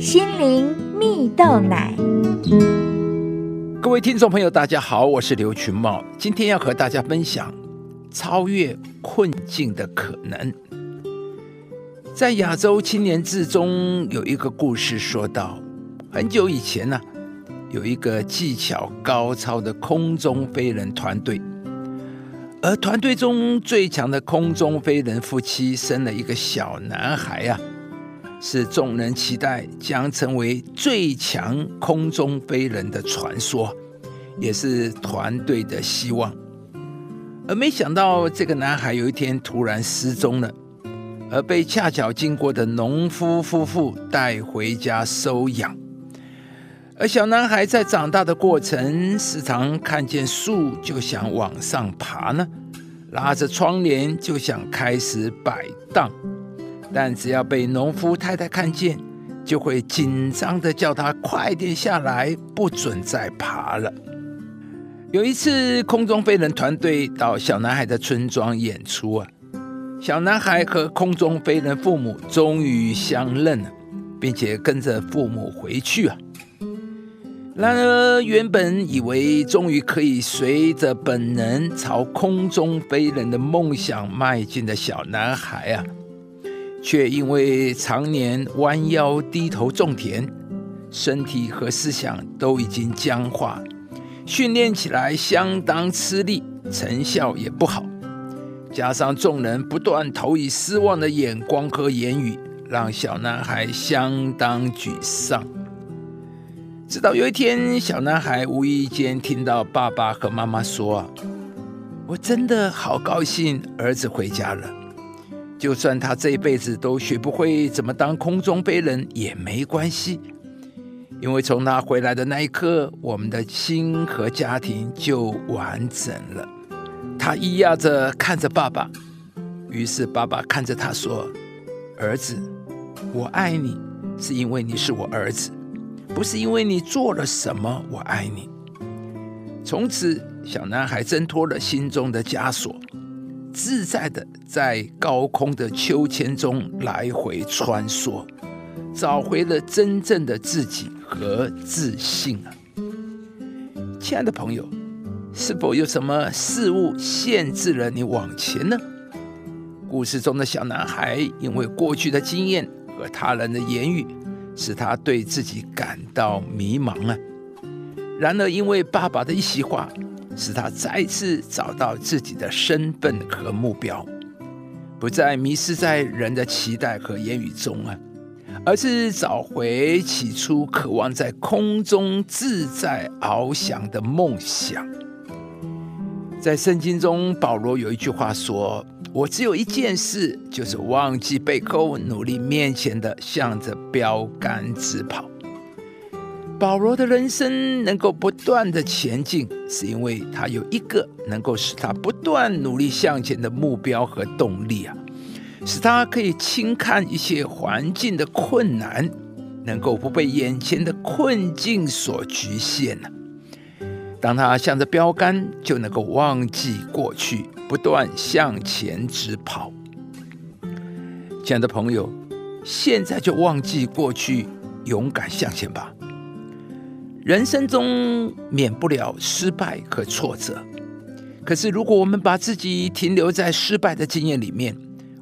心灵蜜豆奶。各位听众朋友，大家好，我是刘群茂，今天要和大家分享超越困境的可能。在亚洲青年志中有一个故事，说到很久以前呢，有一个技巧高超的空中飞人团队，而团队中最强的空中飞人夫妻生了一个小男孩啊。是众人期待将成为最强空中飞人的传说，也是团队的希望。而没想到，这个男孩有一天突然失踪了，而被恰巧经过的农夫夫妇带回家收养。而小男孩在长大的过程，时常看见树就想往上爬呢，拉着窗帘就想开始摆荡。但只要被农夫太太看见，就会紧张的叫他快点下来，不准再爬了。有一次，空中飞人团队到小男孩的村庄演出啊，小男孩和空中飞人父母终于相认了，并且跟着父母回去啊。然而，原本以为终于可以随着本能朝空中飞人的梦想迈进的小男孩啊。却因为常年弯腰低头种田，身体和思想都已经僵化，训练起来相当吃力，成效也不好。加上众人不断投以失望的眼光和言语，让小男孩相当沮丧。直到有一天，小男孩无意间听到爸爸和妈妈说：“我真的好高兴，儿子回家了。”就算他这一辈子都学不会怎么当空中飞人也没关系，因为从他回来的那一刻，我们的心和家庭就完整了。他咿呀着看着爸爸，于是爸爸看着他说：“儿子，我爱你，是因为你是我儿子，不是因为你做了什么我爱你。”从此，小男孩挣脱了心中的枷锁。自在的在高空的秋千中来回穿梭，找回了真正的自己和自信啊！亲爱的朋友，是否有什么事物限制了你往前呢？故事中的小男孩因为过去的经验和他人的言语，使他对自己感到迷茫啊。然而，因为爸爸的一席话。使他再次找到自己的身份和目标，不再迷失在人的期待和言语中啊，而是找回起初渴望在空中自在翱翔的梦想。在圣经中，保罗有一句话说：“我只有一件事，就是忘记背后，努力面前的，向着标杆直跑。”保罗的人生能够不断的前进，是因为他有一个能够使他不断努力向前的目标和动力啊，使他可以轻看一些环境的困难，能够不被眼前的困境所局限呢。当他向着标杆，就能够忘记过去，不断向前直跑。亲爱的朋友，现在就忘记过去，勇敢向前吧。人生中免不了失败和挫折，可是如果我们把自己停留在失败的经验里面，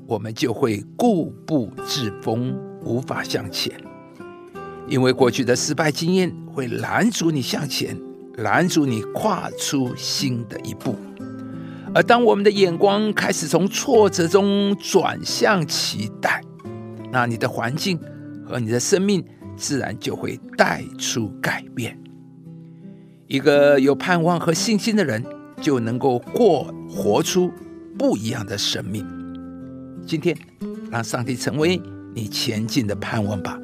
我们就会固步自封，无法向前。因为过去的失败经验会拦阻你向前，拦阻你跨出新的一步。而当我们的眼光开始从挫折中转向期待，那你的环境和你的生命。自然就会带出改变。一个有盼望和信心的人，就能够过活出不一样的生命。今天，让上帝成为你前进的盼望吧。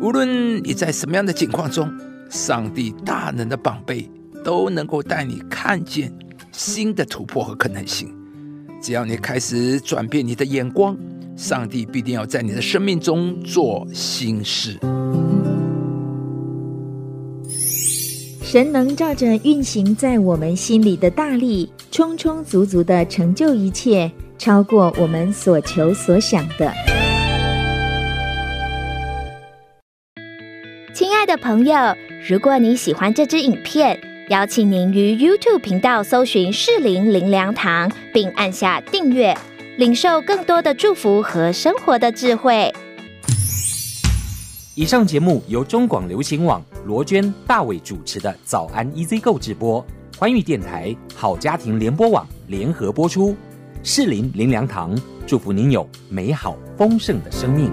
无论你在什么样的境况中，上帝大能的宝贝都能够带你看见新的突破和可能性。只要你开始转变你的眼光。上帝必定要在你的生命中做新事。神能照着运行在我们心里的大力，充充足足的成就一切，超过我们所求所想的。亲爱的朋友，如果你喜欢这支影片，邀请您于 YouTube 频道搜寻“适林林良堂”，并按下订阅，领受更多的祝福和生活的智慧。以上节目由中广流行网罗娟、大伟主持的《早安 EZ 购》直播，欢迎电台好家庭联播网联合播出。适林林良堂祝福您有美好丰盛的生命。